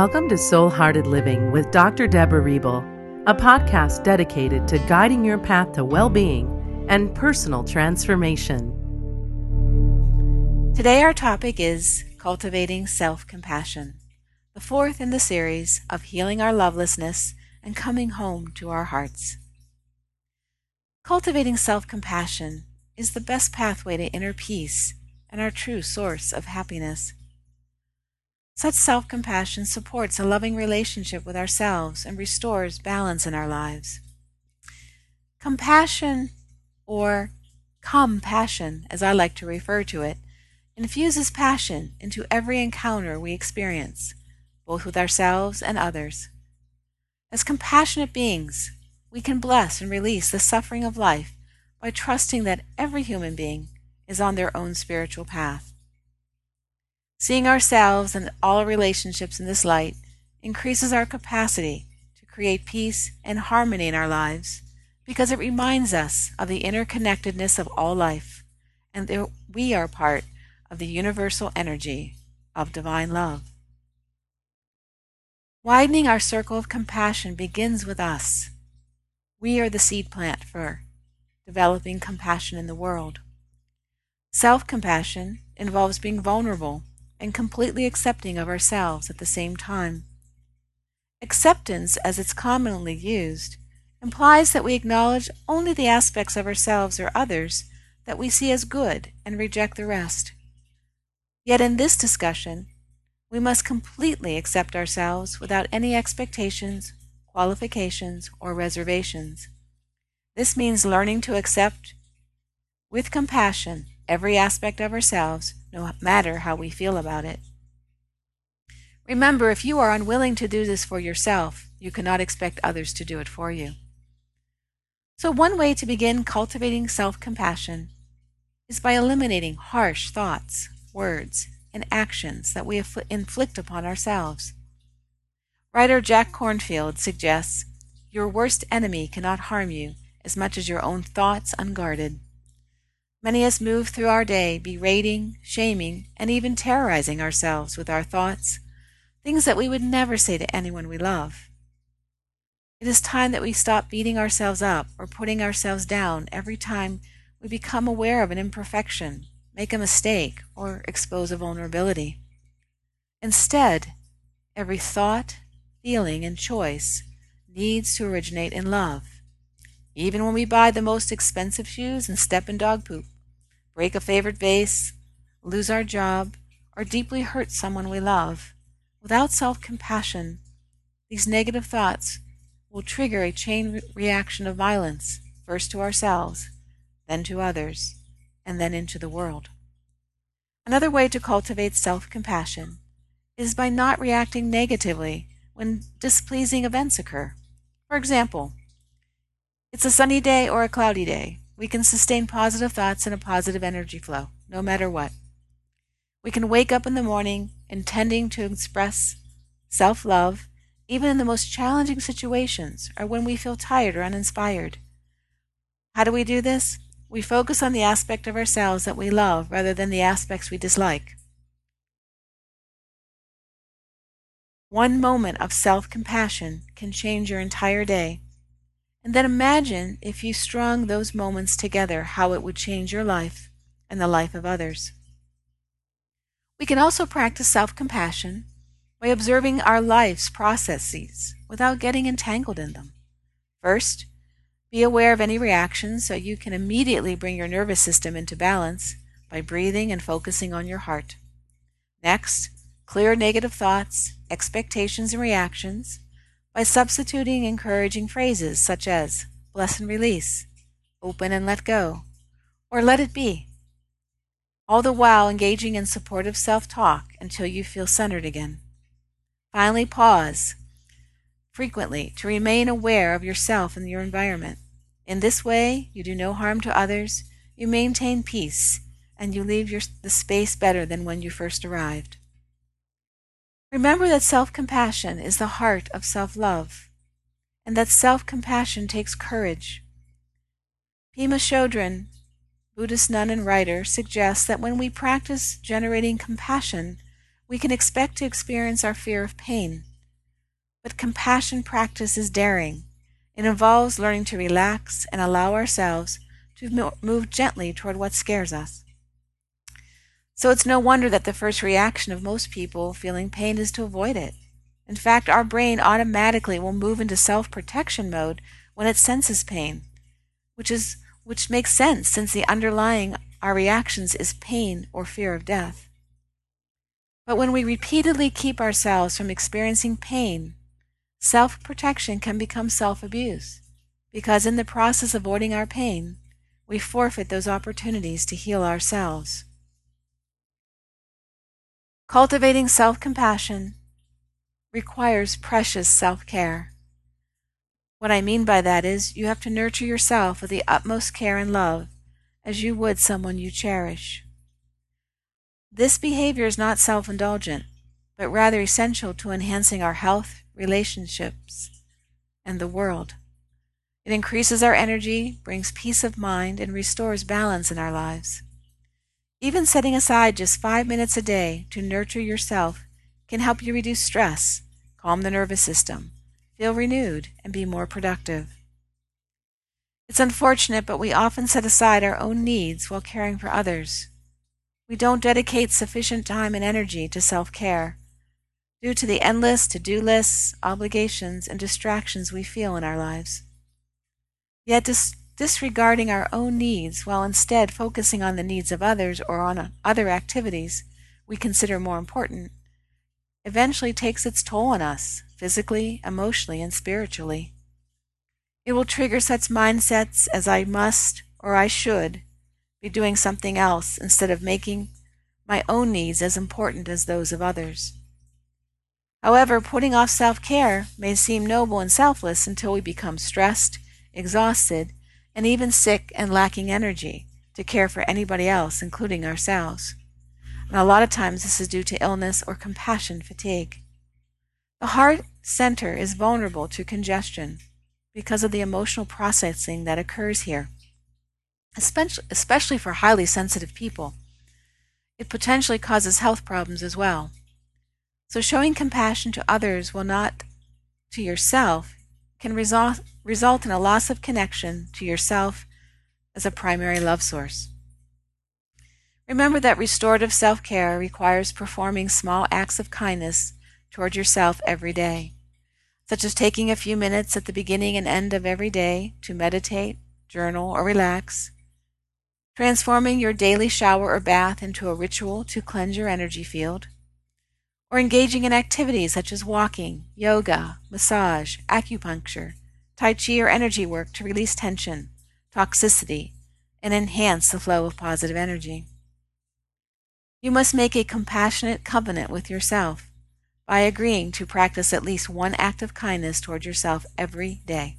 Welcome to Soul Hearted Living with Dr. Deborah Reble, a podcast dedicated to guiding your path to well being and personal transformation. Today, our topic is cultivating self compassion, the fourth in the series of healing our lovelessness and coming home to our hearts. Cultivating self compassion is the best pathway to inner peace and our true source of happiness. Such self compassion supports a loving relationship with ourselves and restores balance in our lives. Compassion, or compassion, as I like to refer to it, infuses passion into every encounter we experience, both with ourselves and others. As compassionate beings, we can bless and release the suffering of life by trusting that every human being is on their own spiritual path. Seeing ourselves and all relationships in this light increases our capacity to create peace and harmony in our lives because it reminds us of the interconnectedness of all life and that we are part of the universal energy of divine love. Widening our circle of compassion begins with us. We are the seed plant for developing compassion in the world. Self compassion involves being vulnerable and completely accepting of ourselves at the same time. Acceptance, as it's commonly used, implies that we acknowledge only the aspects of ourselves or others that we see as good and reject the rest. Yet in this discussion, we must completely accept ourselves without any expectations, qualifications, or reservations. This means learning to accept with compassion every aspect of ourselves, no matter how we feel about it. Remember, if you are unwilling to do this for yourself, you cannot expect others to do it for you. So, one way to begin cultivating self compassion is by eliminating harsh thoughts, words, and actions that we inflict upon ourselves. Writer Jack Kornfield suggests your worst enemy cannot harm you as much as your own thoughts unguarded. Many of us move through our day berating, shaming, and even terrorizing ourselves with our thoughts, things that we would never say to anyone we love. It is time that we stop beating ourselves up or putting ourselves down every time we become aware of an imperfection, make a mistake, or expose a vulnerability. Instead, every thought, feeling, and choice needs to originate in love. Even when we buy the most expensive shoes and step in dog poop, break a favorite vase, lose our job, or deeply hurt someone we love, without self compassion, these negative thoughts will trigger a chain reaction of violence, first to ourselves, then to others, and then into the world. Another way to cultivate self compassion is by not reacting negatively when displeasing events occur. For example, it's a sunny day or a cloudy day. We can sustain positive thoughts and a positive energy flow, no matter what. We can wake up in the morning intending to express self love, even in the most challenging situations or when we feel tired or uninspired. How do we do this? We focus on the aspect of ourselves that we love rather than the aspects we dislike. One moment of self compassion can change your entire day. And then imagine if you strung those moments together, how it would change your life and the life of others. We can also practice self compassion by observing our life's processes without getting entangled in them. First, be aware of any reactions so you can immediately bring your nervous system into balance by breathing and focusing on your heart. Next, clear negative thoughts, expectations, and reactions by substituting encouraging phrases such as bless and release, open and let go, or let it be, all the while engaging in supportive self talk until you feel centered again. Finally, pause frequently to remain aware of yourself and your environment. In this way, you do no harm to others, you maintain peace, and you leave your, the space better than when you first arrived. Remember that self compassion is the heart of self love, and that self compassion takes courage. Pema Chodron, Buddhist nun and writer, suggests that when we practice generating compassion, we can expect to experience our fear of pain, But compassion practice is daring. It involves learning to relax and allow ourselves to move gently toward what scares us. So it's no wonder that the first reaction of most people feeling pain is to avoid it. In fact, our brain automatically will move into self-protection mode when it senses pain, which is which makes sense since the underlying our reactions is pain or fear of death. But when we repeatedly keep ourselves from experiencing pain, self-protection can become self-abuse because in the process of avoiding our pain, we forfeit those opportunities to heal ourselves. Cultivating self compassion requires precious self care. What I mean by that is you have to nurture yourself with the utmost care and love as you would someone you cherish. This behavior is not self indulgent, but rather essential to enhancing our health, relationships, and the world. It increases our energy, brings peace of mind, and restores balance in our lives. Even setting aside just five minutes a day to nurture yourself can help you reduce stress, calm the nervous system, feel renewed, and be more productive. It's unfortunate, but we often set aside our own needs while caring for others. We don't dedicate sufficient time and energy to self care due to the endless to do lists, obligations, and distractions we feel in our lives. Yet disregarding our own needs while instead focusing on the needs of others or on uh, other activities we consider more important eventually takes its toll on us, physically, emotionally, and spiritually. It will trigger such mindsets as I must or I should be doing something else instead of making my own needs as important as those of others. However, putting off self care may seem noble and selfless until we become stressed exhausted, and even sick and lacking energy to care for anybody else, including ourselves. And a lot of times this is due to illness or compassion fatigue. The heart center is vulnerable to congestion because of the emotional processing that occurs here, especially especially for highly sensitive people. It potentially causes health problems as well. So showing compassion to others will not to yourself can result, result in a loss of connection to yourself as a primary love source. Remember that restorative self care requires performing small acts of kindness toward yourself every day, such as taking a few minutes at the beginning and end of every day to meditate, journal, or relax, transforming your daily shower or bath into a ritual to cleanse your energy field or engaging in activities such as walking, yoga, massage, acupuncture, Tai Chi, or energy work to release tension, toxicity, and enhance the flow of positive energy. You must make a compassionate covenant with yourself by agreeing to practice at least one act of kindness toward yourself every day.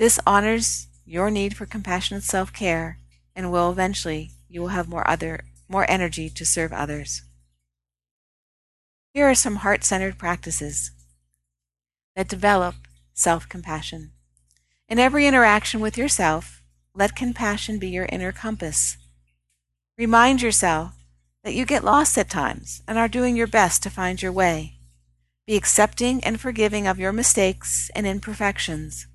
This honors your need for compassionate self-care and will eventually you will have more other more energy to serve others. Here are some heart centered practices that develop self compassion. In every interaction with yourself, let compassion be your inner compass. Remind yourself that you get lost at times and are doing your best to find your way. Be accepting and forgiving of your mistakes and imperfections.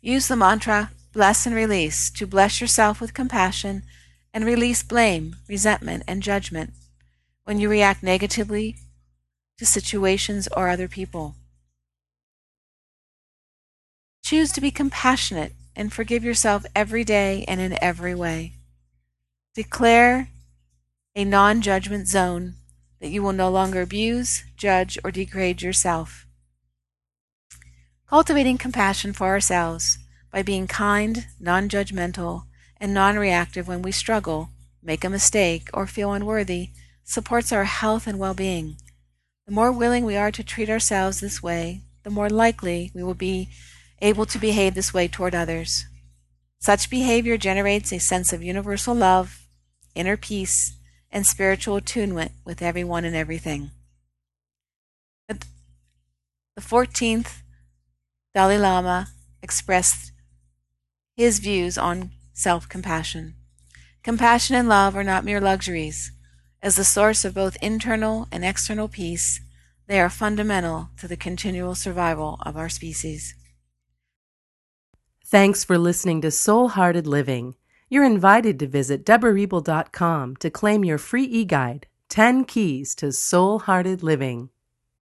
Use the mantra bless and release to bless yourself with compassion and release blame, resentment, and judgment when you react negatively to situations or other people. Choose to be compassionate and forgive yourself every day and in every way. Declare a non judgment zone that you will no longer abuse, judge, or degrade yourself. Cultivating compassion for ourselves by being kind, non judgmental, and non reactive when we struggle, make a mistake, or feel unworthy supports our health and well being. The more willing we are to treat ourselves this way, the more likely we will be able to behave this way toward others. Such behavior generates a sense of universal love, inner peace, and spiritual attunement with everyone and everything. The 14th Dalai Lama expressed his views on self compassion. Compassion and love are not mere luxuries. As the source of both internal and external peace, They are fundamental to the continual survival of our species. Thanks for listening to Soul Hearted Living. You're invited to visit DeborahRebel.com to claim your free e guide 10 Keys to Soul Hearted Living.